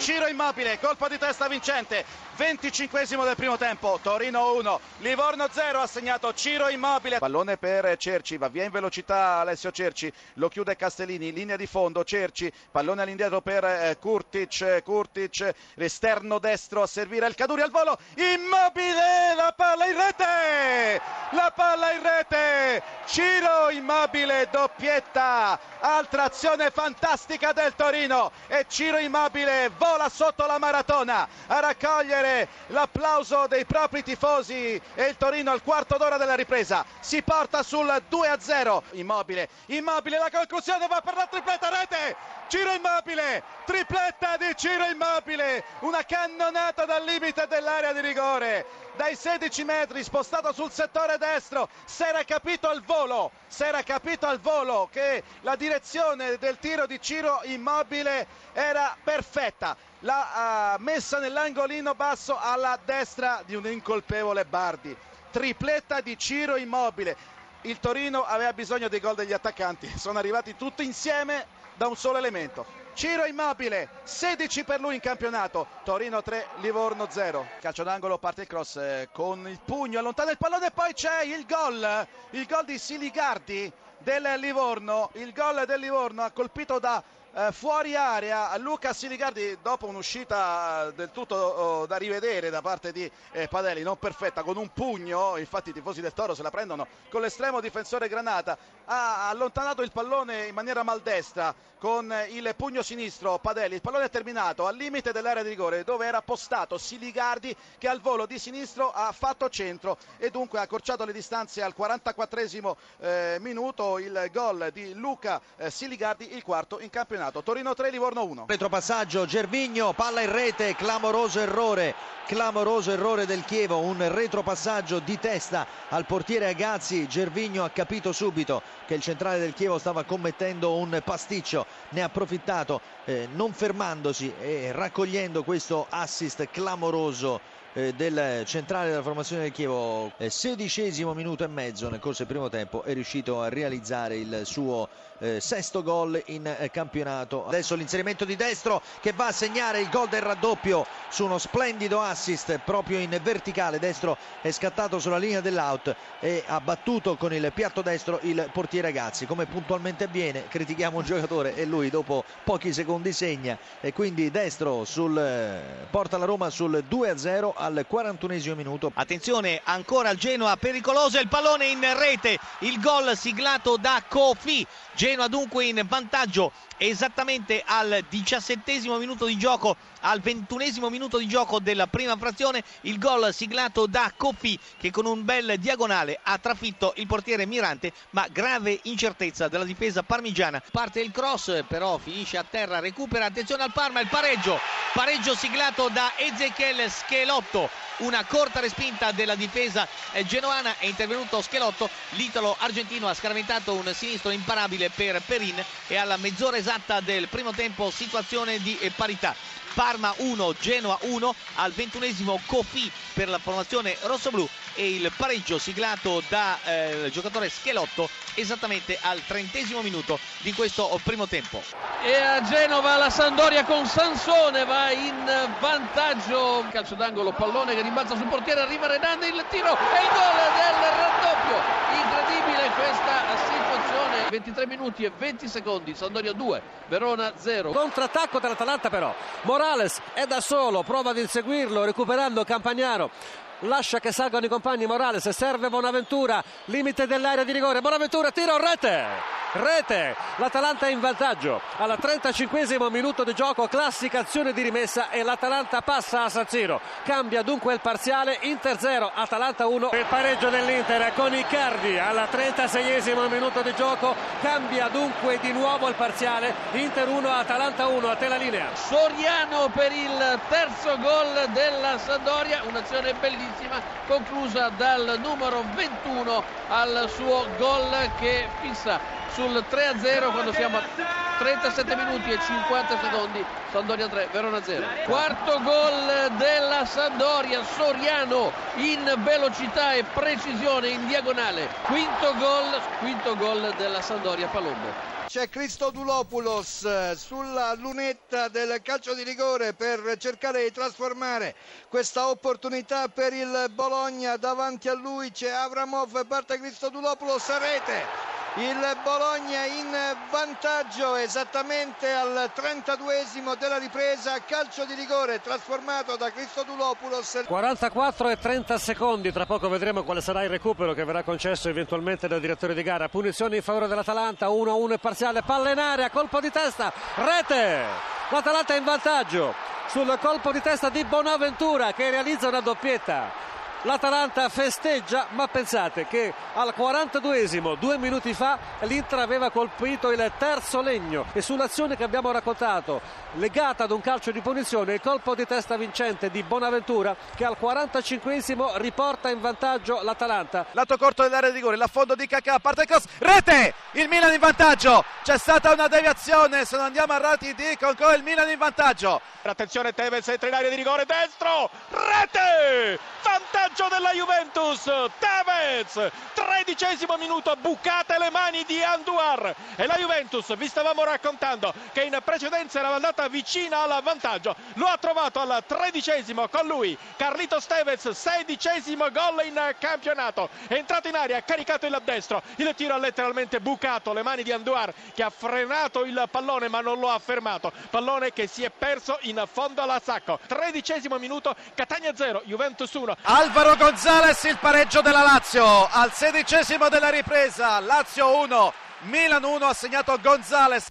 Ciro Immobile, colpo di testa vincente, 25 del primo tempo, Torino 1, Livorno 0, ha segnato Ciro Immobile. Pallone per Cerci, va via in velocità Alessio Cerci, lo chiude Castellini, linea di fondo, Cerci, pallone all'indietro per eh, Kurtic, Kurtic, l'esterno destro a servire il Caduri al volo, Immobile, la palla in rete, la palla in rete, Ciro Immobile, doppietta, altra azione fantastica del Torino. E Ciro Immobile vola sotto la maratona a raccogliere l'applauso dei propri tifosi. E il Torino al quarto d'ora della ripresa. Si porta sul 2 a 0 Immobile, Immobile la conclusione va per la tripletta. Rete. Ciro Immobile, tripletta di Ciro Immobile, una cannonata dal limite dell'area di rigore, dai 16 metri spostato sul settore destro, si era capito al volo, si era capito al volo che la direzione del tiro di Ciro Immobile era perfetta, l'ha uh, messa nell'angolino basso alla destra di un incolpevole Bardi, tripletta di Ciro Immobile. Il Torino aveva bisogno dei gol degli attaccanti, sono arrivati tutti insieme da un solo elemento. Ciro Immobile, 16 per lui in campionato, Torino 3, Livorno 0. Calcio d'angolo, parte il cross eh, con il pugno, allontana il pallone e poi c'è il gol, il gol di Siligardi del Livorno, il gol del Livorno ha colpito da eh, fuori area Luca Siligardi dopo un'uscita eh, del tutto oh, da rivedere da parte di eh, Padelli, non perfetta, con un pugno, infatti i tifosi del Toro se la prendono con l'estremo difensore Granata, ha allontanato il pallone in maniera maldestra con il pugno sinistro Padelli, il pallone è terminato al limite dell'area di rigore dove era postato Siligardi che al volo di sinistro ha fatto centro e dunque ha accorciato le distanze al 44 eh, minuto il gol di Luca eh, Siligardi, il quarto in campionato campionato. Torino 3, Livorno 1. Retropassaggio, Gervigno, palla in rete, clamoroso errore, clamoroso errore del Chievo, un retropassaggio di testa al portiere Agazzi. Gervigno ha capito subito che il centrale del Chievo stava commettendo un pasticcio, ne ha approfittato eh, non fermandosi e raccogliendo questo assist clamoroso del centrale della formazione del Chievo. Eh, sedicesimo minuto e mezzo nel corso del primo tempo è riuscito a realizzare il suo eh, sesto gol in eh, campionato. Adesso l'inserimento di destro che va a segnare il gol del raddoppio su uno splendido assist proprio in verticale. Destro è scattato sulla linea dell'out e ha battuto con il piatto destro il portiere Gazzi come puntualmente avviene critichiamo un giocatore e lui dopo pochi secondi segna. E quindi destro sul, eh, porta la Roma sul 2 a 0 al 41 minuto. Attenzione ancora al Genoa, pericoloso il pallone in rete, il gol siglato da Kofi. Genoa dunque in vantaggio esattamente al diciassettesimo minuto di gioco, al ventunesimo minuto di gioco della prima frazione, il gol siglato da Kofi che con un bel diagonale ha trafitto il portiere Mirante, ma grave incertezza della difesa parmigiana. Parte il cross, però finisce a terra, recupera, attenzione al Parma, il pareggio, pareggio siglato da Ezechiel Schelotto una corta respinta della difesa eh, genoana è intervenuto Schelotto. L'italo argentino ha scaraventato un sinistro imparabile per Perin e alla mezz'ora esatta del primo tempo situazione di parità Parma 1, Genoa 1 al ventunesimo Kofi per la formazione rossoblù e il pareggio siglato da eh, giocatore Schelotto esattamente al trentesimo minuto di questo primo tempo. E a Genova la Sandoria con Sansone va in vantaggio, calcio d'angolo, pallone che rimbalza sul portiere, arriva Renan, il tiro e il gol del raddoppio. Incredibile questa situazione, 23 minuti e 20 secondi, Sandoria 2, Verona 0. Contrattacco dell'Atalanta però, Morales è da solo, prova ad inseguirlo recuperando Campagnaro. Lascia che salgano i compagni Morales serve Bonaventura limite dell'area di rigore. Bonaventura tiro rete rete l'Atalanta è in vantaggio. Al 35 minuto di gioco classica azione di rimessa e l'Atalanta passa a San Siro cambia dunque il parziale Inter 0 Atalanta 1 il pareggio dell'Inter con Icardi. Al 36 minuto di gioco cambia dunque di nuovo il parziale Inter 1 Atalanta 1 a te la linea. Soriano per il terzo gol della Sampdoria. Un'azione bellissima conclusa dal numero 21 al suo gol che fissa sul 3-0 quando siamo a 37 minuti e 50 secondi. Sandoria 3, Verona 0 quarto gol della Sandoria Soriano in velocità e precisione in diagonale. Quinto gol, quinto gol della Sandoria Palombo. C'è Cristodulopoulos eh, sulla lunetta del calcio di rigore per cercare di trasformare questa opportunità per il Bologna. Davanti a lui c'è Avramov, parte Cristodulopoulos a rete il Bologna in vantaggio esattamente al 32esimo della ripresa calcio di rigore trasformato da Cristodulopoulos 44 e 30 secondi tra poco vedremo quale sarà il recupero che verrà concesso eventualmente dal direttore di gara. Punizione in favore dell'Atalanta 1-1 parziale palla in area colpo di testa rete! l'Atalanta in vantaggio sul colpo di testa di Bonaventura che realizza una doppietta l'Atalanta festeggia, ma pensate che al 42esimo, due minuti fa, l'Inter aveva colpito il terzo legno e sull'azione che abbiamo raccontato, legata ad un calcio di punizione, il colpo di testa vincente di Bonaventura che al 45esimo riporta in vantaggio l'Atalanta. Lato corto dell'area di rigore, l'affondo di Cacà, parte cross, rete! Il Milan in vantaggio, c'è stata una deviazione, se non andiamo a rati di Conco, il Milan in vantaggio. Attenzione Tevez entra in area di rigore destro, rete! Vantaggio della Juventus, Tevez, tredicesimo minuto, bucate le mani di Anduar e la Juventus, vi stavamo raccontando che in precedenza era andata vicina al vantaggio, lo ha trovato al tredicesimo con lui, Carlitos Tevez, sedicesimo gol in campionato, è entrato in aria, ha caricato il destro, il tiro ha letteralmente bucato le mani di Anduar che ha frenato il pallone ma non lo ha fermato, pallone che si è perso in fondo alla sacco, tredicesimo minuto, Catania 0, Juventus 1. Alvaro Gonzalez il pareggio della Lazio al sedicesimo della ripresa, Lazio 1, Milan 1 ha segnato Gonzalez.